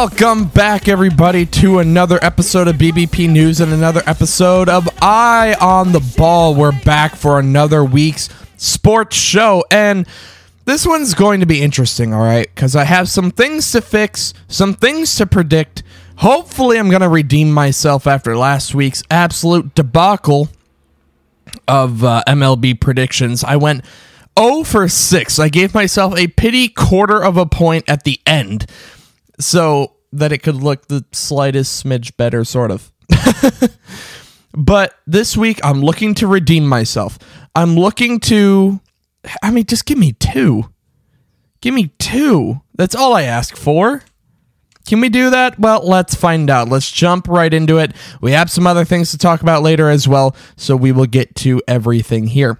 Welcome back, everybody, to another episode of BBP News and another episode of Eye on the Ball. We're back for another week's sports show, and this one's going to be interesting, all right? Because I have some things to fix, some things to predict. Hopefully, I'm going to redeem myself after last week's absolute debacle of uh, MLB predictions. I went 0 for 6. I gave myself a pity quarter of a point at the end so that it could look the slightest smidge better, sort of. but this week, I'm looking to redeem myself. I'm looking to, I mean, just give me two. Give me two. That's all I ask for. Can we do that? Well, let's find out. Let's jump right into it. We have some other things to talk about later as well, so we will get to everything here.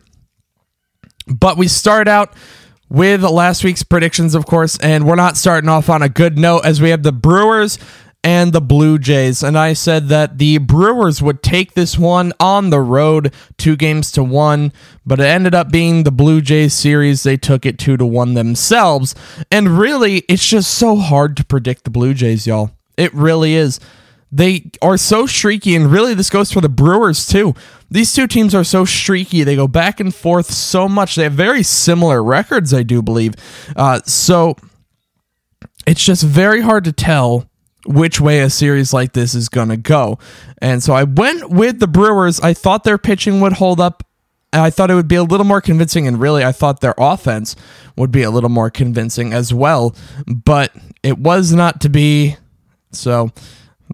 But we start out with last week's predictions, of course, and we're not starting off on a good note as we have the Brewers and the Blue Jays. And I said that the Brewers would take this one on the road, two games to one, but it ended up being the Blue Jays series. They took it two to one themselves. And really, it's just so hard to predict the Blue Jays, y'all. It really is. They are so streaky, and really, this goes for the Brewers too. These two teams are so streaky. They go back and forth so much. They have very similar records, I do believe. Uh, so it's just very hard to tell which way a series like this is going to go. And so I went with the Brewers. I thought their pitching would hold up. I thought it would be a little more convincing, and really, I thought their offense would be a little more convincing as well. But it was not to be. So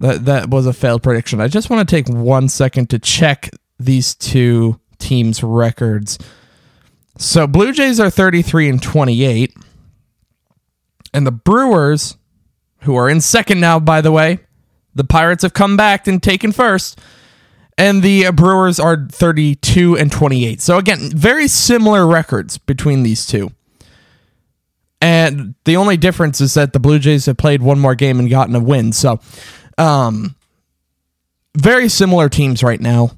that that was a failed prediction. I just want to take one second to check these two teams' records. So Blue Jays are 33 and 28. And the Brewers, who are in second now, by the way, the Pirates have come back and taken first. And the Brewers are 32 and 28. So again, very similar records between these two. And the only difference is that the Blue Jays have played one more game and gotten a win. So, um, very similar teams right now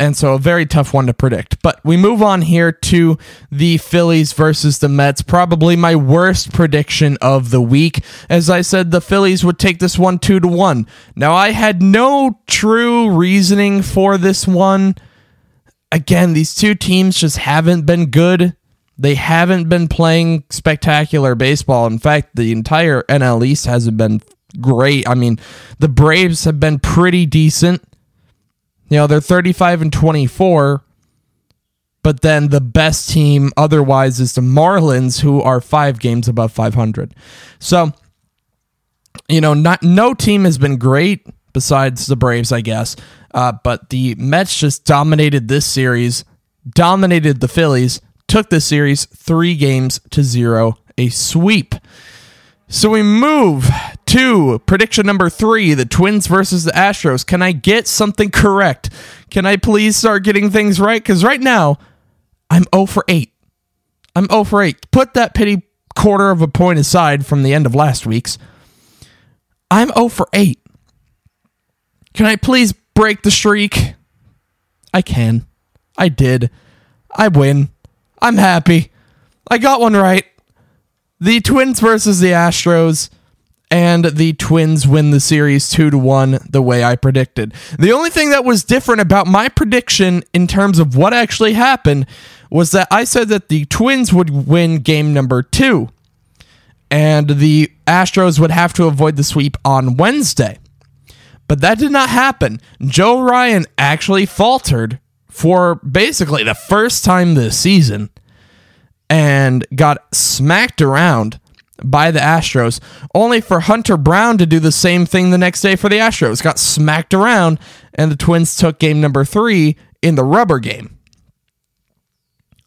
and so a very tough one to predict. But we move on here to the Phillies versus the Mets. Probably my worst prediction of the week. As I said, the Phillies would take this one two to one. Now I had no true reasoning for this one. Again, these two teams just haven't been good. They haven't been playing spectacular baseball. In fact, the entire NL East hasn't been great. I mean, the Braves have been pretty decent you know, they're 35 and 24, but then the best team otherwise is the Marlins, who are five games above 500. So, you know, not no team has been great besides the Braves, I guess. Uh, but the Mets just dominated this series, dominated the Phillies, took this series three games to zero, a sweep. So we move to prediction number three the Twins versus the Astros. Can I get something correct? Can I please start getting things right? Because right now, I'm 0 for 8. I'm 0 for 8. Put that pity quarter of a point aside from the end of last week's. I'm 0 for 8. Can I please break the streak? I can. I did. I win. I'm happy. I got one right the Twins versus the Astros and the Twins win the series 2 to 1 the way I predicted. The only thing that was different about my prediction in terms of what actually happened was that I said that the Twins would win game number 2 and the Astros would have to avoid the sweep on Wednesday. But that did not happen. Joe Ryan actually faltered for basically the first time this season and got smacked around by the Astros, only for Hunter Brown to do the same thing the next day for the Astros. Got smacked around, and the Twins took game number three in the rubber game.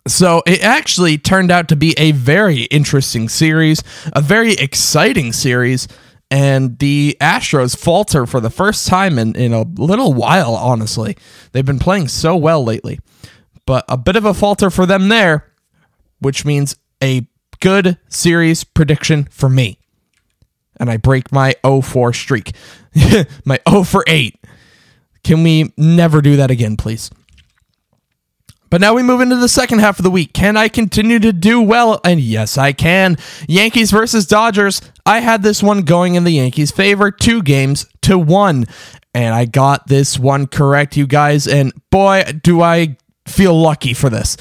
So it actually turned out to be a very interesting series, a very exciting series, and the Astros falter for the first time in, in a little while, honestly. They've been playing so well lately. But a bit of a falter for them there which means a good series prediction for me. And I break my 0 streak, my 0 for 8. Can we never do that again, please? But now we move into the second half of the week. Can I continue to do well? And yes, I can. Yankees versus Dodgers. I had this one going in the Yankees' favor, two games to one. And I got this one correct, you guys. And boy, do I feel lucky for this.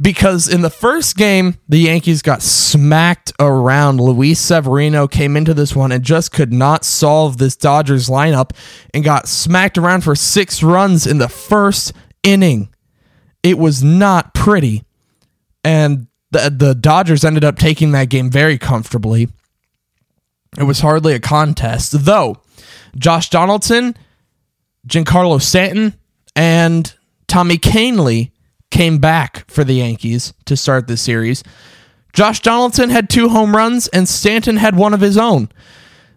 Because in the first game, the Yankees got smacked around. Luis Severino came into this one and just could not solve this Dodgers lineup and got smacked around for six runs in the first inning. It was not pretty. And the, the Dodgers ended up taking that game very comfortably. It was hardly a contest, though. Josh Donaldson, Giancarlo Stanton, and Tommy Kahnle came back for the Yankees to start the series. Josh Donaldson had two home runs, and Stanton had one of his own.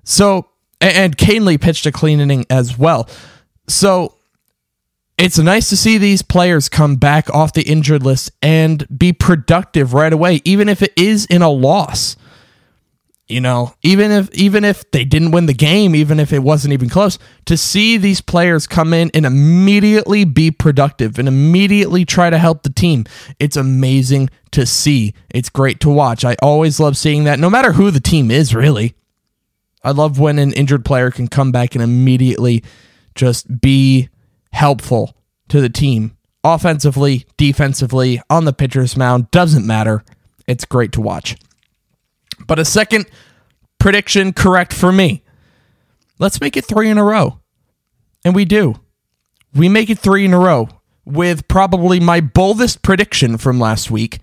So, and Kahnle pitched a clean inning as well. So, it's nice to see these players come back off the injured list and be productive right away, even if it is in a loss. You know, even if even if they didn't win the game, even if it wasn't even close, to see these players come in and immediately be productive and immediately try to help the team, it's amazing to see. It's great to watch. I always love seeing that, no matter who the team is, really. I love when an injured player can come back and immediately just be helpful to the team. Offensively, defensively, on the pitcher's mound, doesn't matter. It's great to watch. But a second prediction correct for me. Let's make it three in a row. And we do. We make it three in a row with probably my boldest prediction from last week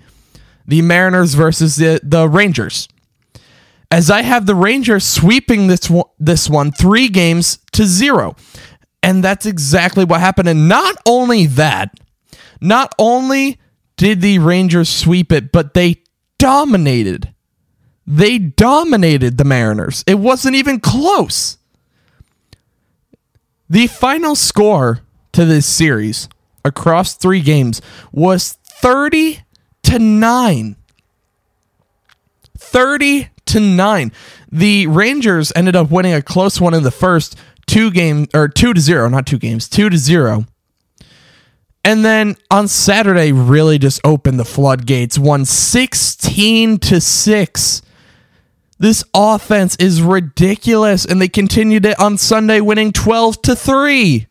the Mariners versus the, the Rangers. As I have the Rangers sweeping this one, this one three games to zero. And that's exactly what happened. And not only that, not only did the Rangers sweep it, but they dominated. They dominated the Mariners. It wasn't even close. The final score to this series across three games was 30 to 9. 30 to 9. The Rangers ended up winning a close one in the first, two game or 2 to 0, not two games, 2 to 0. And then on Saturday really just opened the floodgates, won 16 to 6. This offense is ridiculous and they continued it on Sunday winning 12 to 3.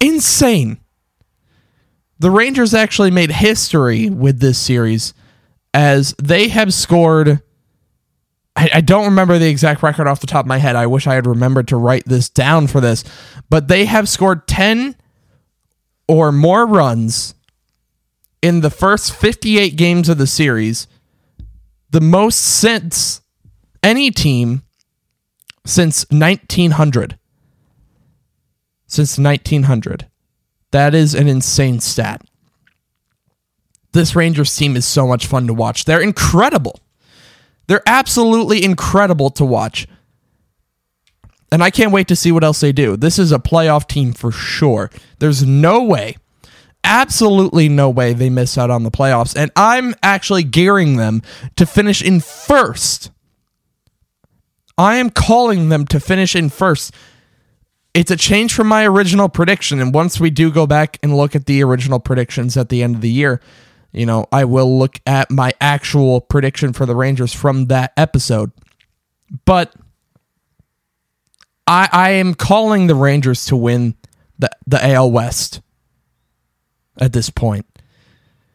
Insane. The Rangers actually made history with this series as they have scored. I, don't remember the exact record off the top of my head. I wish I had remembered to write this down for this, but they have scored 10 or more runs in the first 58 games of the series, the most since any team since 1900. Since 1900. That is an insane stat. This Rangers team is so much fun to watch. They're incredible. They're absolutely incredible to watch. And I can't wait to see what else they do. This is a playoff team for sure. There's no way, absolutely no way they miss out on the playoffs. And I'm actually gearing them to finish in first. I am calling them to finish in first it's a change from my original prediction. And once we do go back and look at the original predictions at the end of the year, you know, I will look at my actual prediction for the Rangers from that episode. But I I am calling the Rangers to win the the AL West at this point.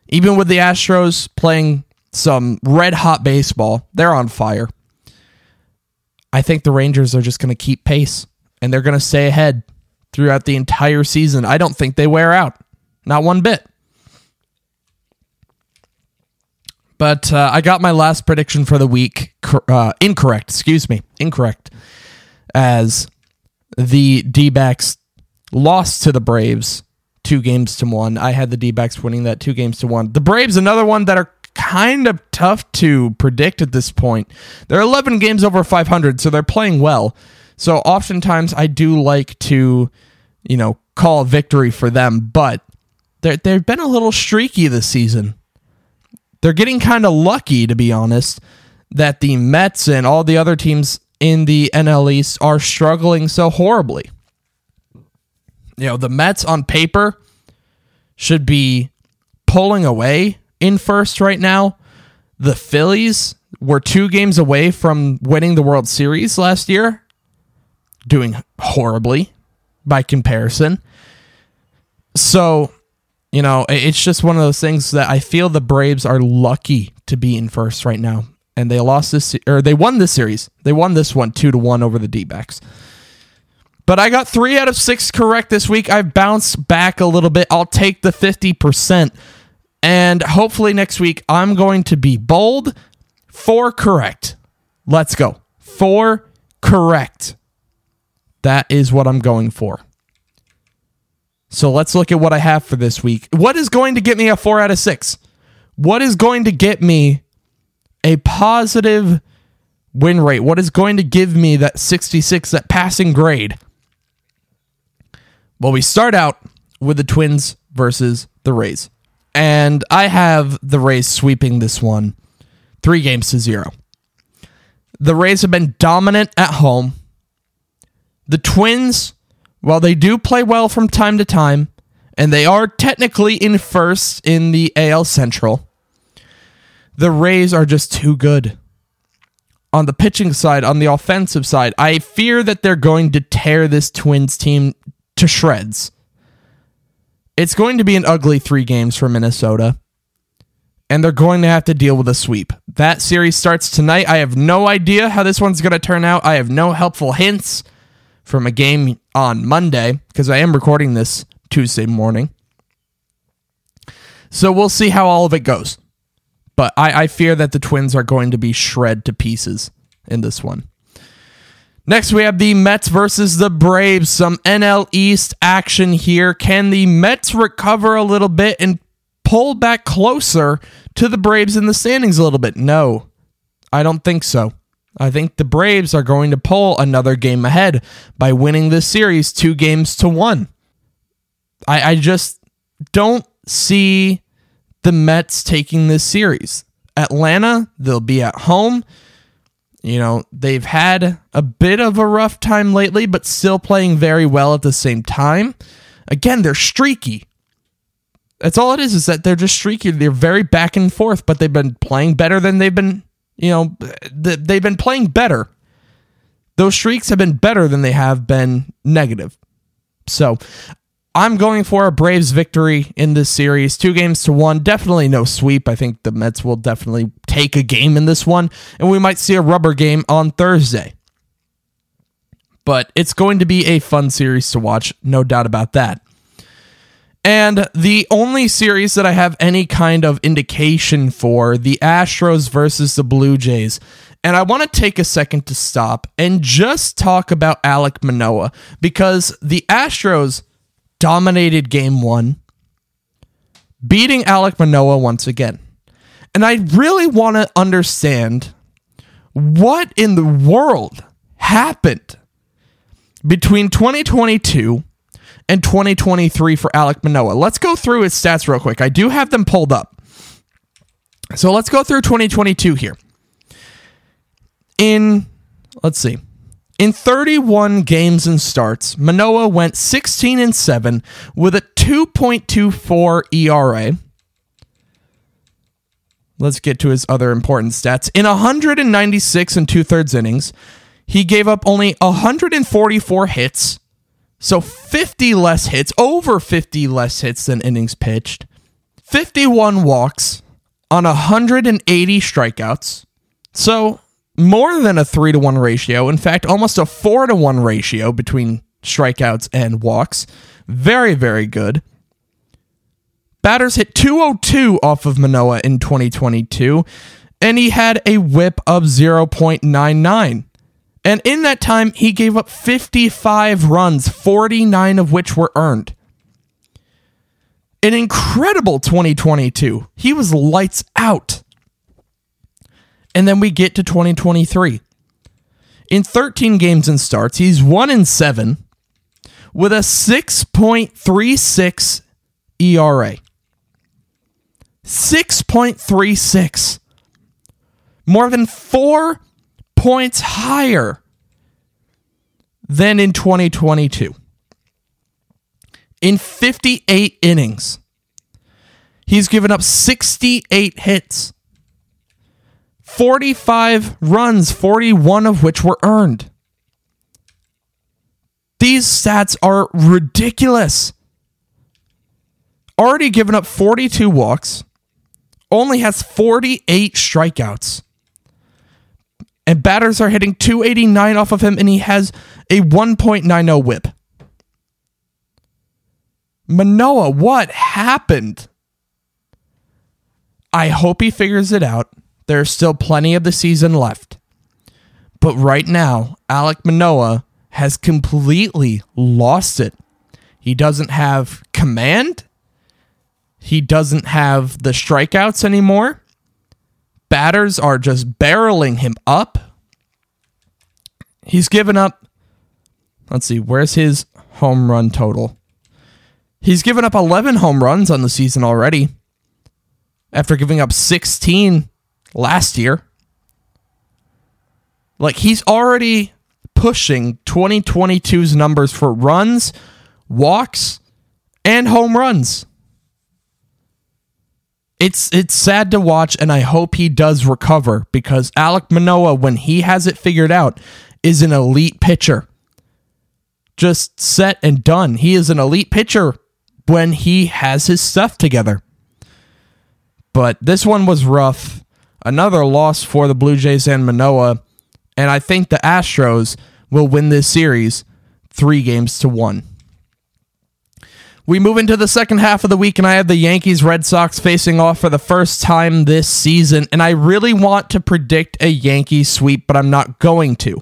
Even with the Astros playing some red hot baseball, they're on fire. I think the Rangers are just going to keep pace and they're going to stay ahead throughout the entire season. I don't think they wear out, not one bit. But uh, I got my last prediction for the week uh, incorrect. Excuse me, incorrect. As the D backs lost to the Braves two games to one. I had the D backs winning that two games to one. The Braves, another one that are kind of tough to predict at this point. They're 11 games over 500, so they're playing well. So oftentimes I do like to, you know, call a victory for them, but they've been a little streaky this season. They're getting kind of lucky, to be honest, that the Mets and all the other teams in the NL East are struggling so horribly. You know, the Mets on paper, should be pulling away in first right now. The Phillies were two games away from winning the World Series last year, doing horribly by comparison. So, you know, it's just one of those things that I feel the Braves are lucky to be in first right now. And they lost this, or they won this series. They won this one two to one over the D backs. But I got three out of six correct this week. I've bounced back a little bit. I'll take the 50%. And hopefully next week, I'm going to be bold. Four correct. Let's go. Four correct. That is what I'm going for. So let's look at what I have for this week. What is going to get me a four out of six? What is going to get me a positive win rate? What is going to give me that 66, that passing grade? Well, we start out with the Twins versus the Rays. And I have the Rays sweeping this one three games to zero. The Rays have been dominant at home. The Twins, while they do play well from time to time, and they are technically in first in the AL Central, the Rays are just too good. On the pitching side, on the offensive side, I fear that they're going to tear this Twins team to shreds. It's going to be an ugly three games for Minnesota, and they're going to have to deal with a sweep. That series starts tonight. I have no idea how this one's going to turn out. I have no helpful hints from a game on Monday because I am recording this Tuesday morning. So we'll see how all of it goes. But I, I fear that the Twins are going to be shred to pieces in this one. Next, we have the Mets versus the Braves. Some NL East action here. Can the Mets recover a little bit and pull back closer to the Braves in the standings a little bit? No, I don't think so. I think the Braves are going to pull another game ahead by winning this series two games to one. I, I just don't see the Mets taking this series. Atlanta, they'll be at home. You know, they've had a bit of a rough time lately, but still playing very well at the same time. Again, they're streaky. That's all it is, is that they're just streaky. They're very back and forth, but they've been playing better than they've been, you know, they've been playing better. Those streaks have been better than they have been negative. So I'm going for a Braves victory in this series. Two games to one. Definitely no sweep. I think the Mets will definitely take a game in this one, and we might see a rubber game on Thursday. But it's going to be a fun series to watch, no doubt about that. And the only series that I have any kind of indication for the Astros versus the Blue Jays. And I want to take a second to stop and just talk about Alek Manoah because the Astros dominated game one, beating Alek Manoah once again. And I really want to understand what in the world happened between 2022 and 2023 for Alek Manoah. Let's go through his stats real quick. I do have them pulled up. So let's go through 2022 here. In, let's see. In 31 games and starts, Manoah went 16 and 7 with a 2.24 ERA. Let's get to his other important stats. In 196 and two thirds innings, he gave up only 144 hits, so 50 less hits, over 50 less hits than innings pitched, 51 walks on 180 strikeouts. So more than a three to one ratio. In fact, almost a four to one ratio between strikeouts and walks. Very, very good. Batters hit 202 off of Manoah in 2022, and he had a whip of 0.99. And in that time, he gave up 55 runs, 49 of which were earned. An incredible 2022. He was lights out. And then we get to 2023. In 13 games and starts, he's 1 in 7 with a 6.36 ERA. 6.36. More than 4 points higher than in 2022. In 58 innings, He's given up 68 hits, 45 runs, 41 of which were earned. These stats are ridiculous. Already given up 42 walks, only has 48 strikeouts. And batters are hitting 289 off of him, and he has a 1.90 whip. Manoah, what happened? I hope he figures it out. There's still plenty of the season left. But right now, Alek Manoah has completely lost it. He doesn't have command. He doesn't have the strikeouts anymore. Batters are just barreling him up. He's given up. Let's see, where's his home run total? He's given up 11 home runs on the season already after giving up 16 last year. Like he's already pushing 2022's numbers for runs, walks, and home runs. It's it's sad to watch and I hope he does recover because Alek Manoah when he has it figured out is an elite pitcher. Just set and done. He is an elite pitcher when he has his stuff together. But this one was rough. Another loss for the Blue Jays and Manoah. And I think the Astros will win this series three games to one. We move into the second half of the week, and I have the Yankees Red Sox facing off for the first time this season. And I really want to predict a Yankee sweep, but I'm not going to.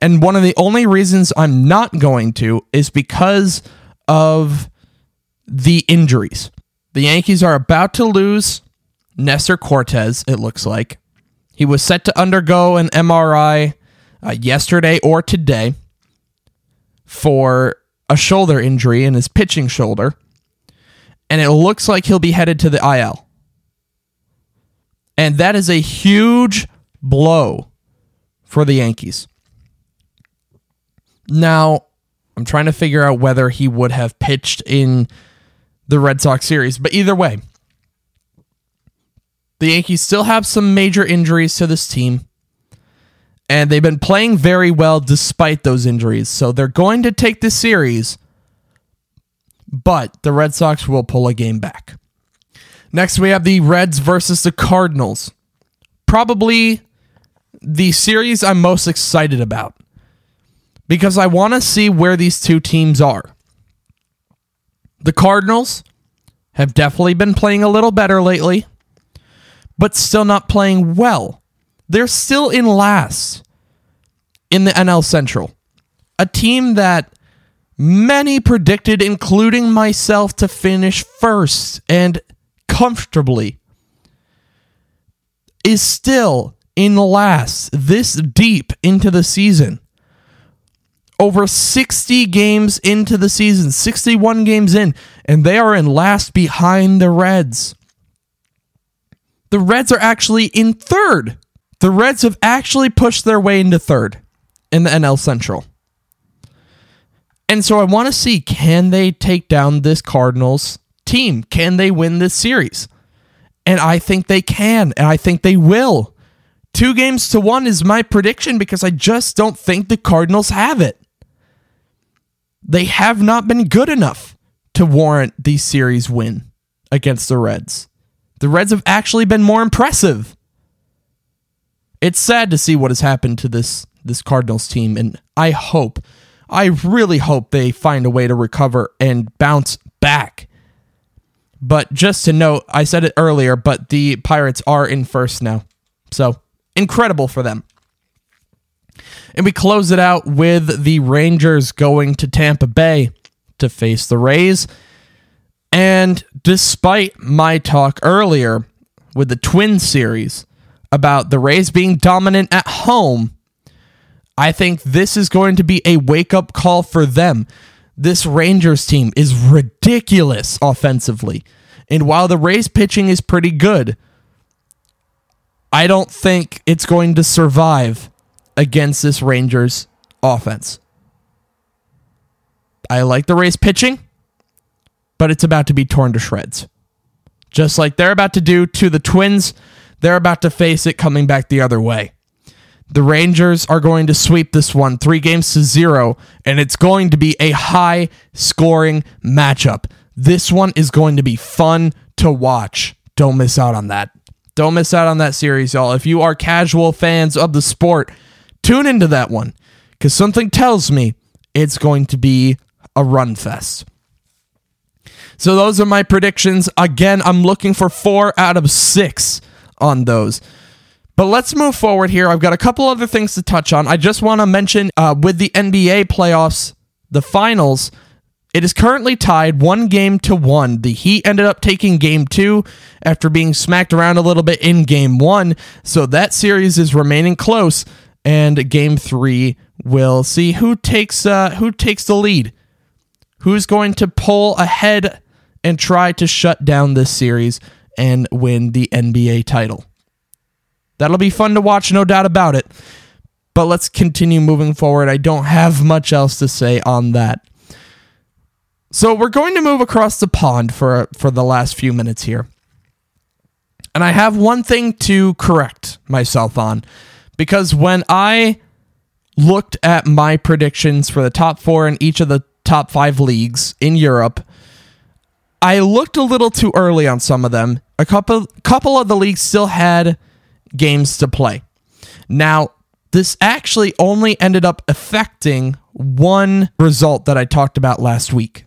And one of the only reasons I'm not going to is because of the injuries. The Yankees are about to lose Nestor Cortes, it looks like. He was set to undergo an MRI uh, yesterday or today for a shoulder injury in his pitching shoulder. And it looks like he'll be headed to the IL. And that is a huge blow for the Yankees. Now, I'm trying to figure out whether he would have pitched in the Red Sox series. But either way, the Yankees still have some major injuries to this team. And they've been playing very well despite those injuries. So they're going to take this series, but the Red Sox will pull a game back. Next, we have the Reds versus the Cardinals. Probably the series I'm most excited about because I want to see where these two teams are. The Cardinals have definitely been playing a little better lately, but still not playing well. They're still in last in the NL Central. A team that many predicted, including myself, to finish first and comfortably, is still in last this deep into the season over 60 games into the season, 61 games in, and they are in last behind the Reds. The Reds are actually in third. The Reds have actually pushed their way into third in the NL Central. And so I want to see can they take down this Cardinals team? Can they win this series? And I think they can, and I think they will. Two games to one is my prediction because I just don't think the Cardinals have it they have not been good enough to warrant the series win against the Reds. The Reds have actually been more impressive. It's sad to see what has happened to this this Cardinals team and I hope I really hope they find a way to recover and bounce back. But just to note, I said it earlier, but the Pirates are in first now. So, incredible for them. And we close it out with the Rangers going to Tampa Bay to face the Rays. And despite my talk earlier with the Twin series about the Rays being dominant at home, I think this is going to be a wake up call for them. This Rangers team is ridiculous offensively. And while the Rays pitching is pretty good, I don't think it's going to survive against this Rangers offense. I like the Rays pitching, but it's about to be torn to shreds. Just like they're about to do to the Twins, they're about to face it coming back the other way. The Rangers are going to sweep this one three games to zero, and it's going to be a high scoring matchup. This one is going to be fun to watch. Don't miss out on that. Don't miss out on that series, y'all. If you are casual fans of the sport, tune into that one because something tells me it's going to be a run fest. So, those are my predictions. Again, I'm looking for four out of six on those. But let's move forward here. I've got a couple other things to touch on. I just want to mention uh, with the NBA playoffs, the finals, it is currently tied one game to one. The Heat ended up taking game two after being smacked around a little bit in game one. So that series is remaining close. And game three, we'll see who takes uh, who takes the lead. Who's going to pull ahead and try to shut down this series and win the NBA title. That'll be fun to watch, no doubt about it. But let's continue moving forward. I don't have much else to say on that. So we're going to move across the pond for for the last few minutes here. And I have one thing to correct myself on because when I looked at my predictions for the top 4 in each of the top 5 leagues in Europe, I looked a little too early on some of them. A couple couple of the leagues still had games to play. Now, this actually only ended up affecting one result that I talked about last week.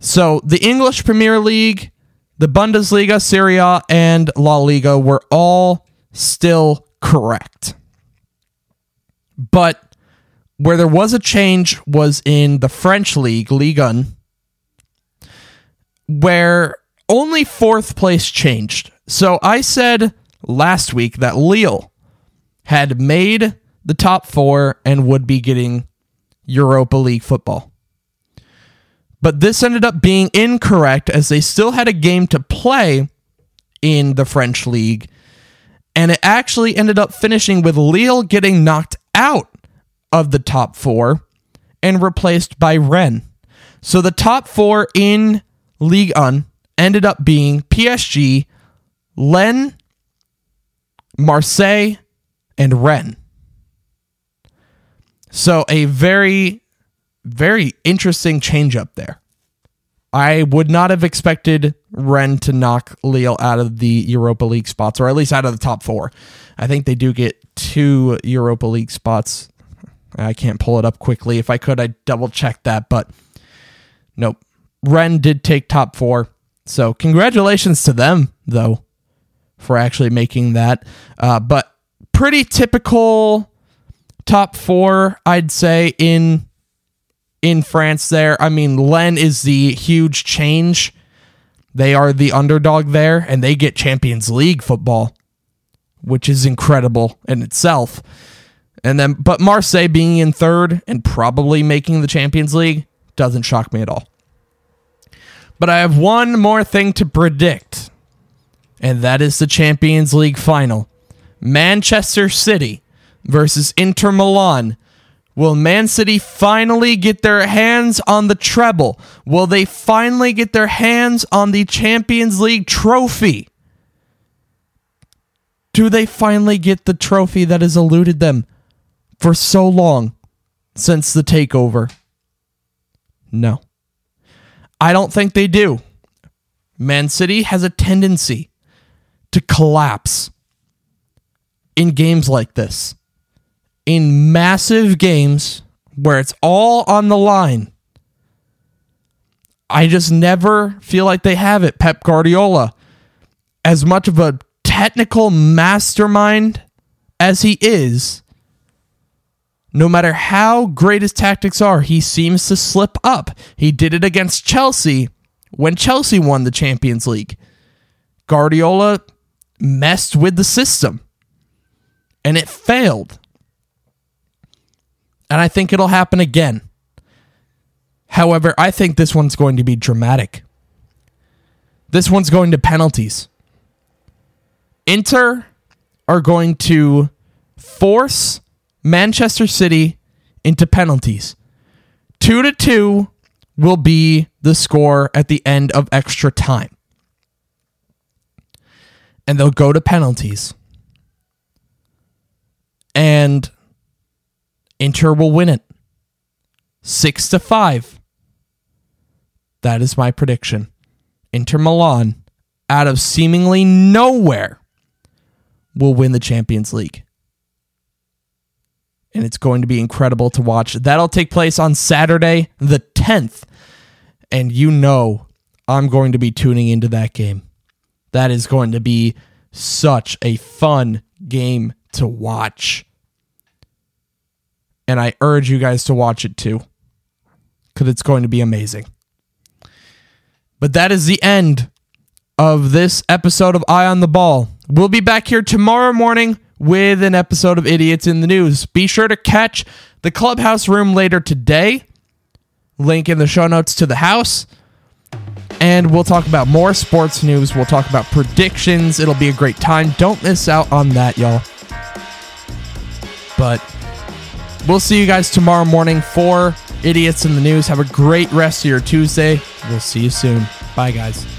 So the English Premier League, the Bundesliga, Serie A, and La Liga were all still correct. But where there was a change was in the French league, Ligue 1, where only fourth place changed. So I said last week that Lille had made the top four and would be getting Europa League football. But this ended up being incorrect as they still had a game to play in the French league. And it actually ended up finishing with Lille getting knocked out of the top four and replaced by Rennes. So the top four in Ligue 1 ended up being PSG, Lens, Marseille, and Rennes. So a very very interesting change up there. I would not have expected Rennes to knock Lille out of the Europa League spots, or at least out of the top four. I think they do get two Europa League spots. I can't pull it up quickly. If I could, I'd double check that, but nope. Rennes did take top four. So congratulations to them, though, for actually making that. Uh, but pretty typical top four, I'd say, in in France there. I mean, Len is the huge change. They are the underdog there, and they get Champions League football, which is incredible in itself. And then, but Marseille being in third and probably making the Champions League doesn't shock me at all. But I have one more thing to predict, and that is the Champions League final Manchester City versus Inter Milan Will Man City finally get their hands on the treble? Will they finally get their hands on the Champions League trophy? Do they finally get the trophy that has eluded them for so long since the takeover? No. I don't think they do. Man City has a tendency to collapse in games like this in massive games where it's all on the line. I just never feel like they have it. Pep Guardiola, as much of a technical mastermind as he is, no matter how great his tactics are, he seems to slip up. He did it against Chelsea when Chelsea won the Champions League. Guardiola messed with the system and it failed. And I think it'll happen again. However, I think this one's going to be dramatic. This one's going to penalties. Inter are going to force Manchester City into penalties. Two to two will be the score at the end of extra time. and they'll go to penalties. And Inter will win it. 6 to 5. That is my prediction. Inter Milan out of seemingly nowhere will win the Champions League. And it's going to be incredible to watch. That'll take place on Saturday, the 10th. And you know I'm going to be tuning into that game. That is going to be such a fun game to watch. And I urge you guys to watch it too, because it's going to be amazing. But that is the end of this episode of Eye on the Ball. We'll be back here tomorrow morning with an episode of Idiots in the News. Be sure to catch the clubhouse room later today. Link in the show notes to the house. And we'll talk about more sports news. We'll talk about predictions. It'll be a great time. Don't miss out on that, y'all. But we'll see you guys tomorrow morning for Idiots in the News. Have a great rest of your Tuesday. We'll see you soon. Bye, guys.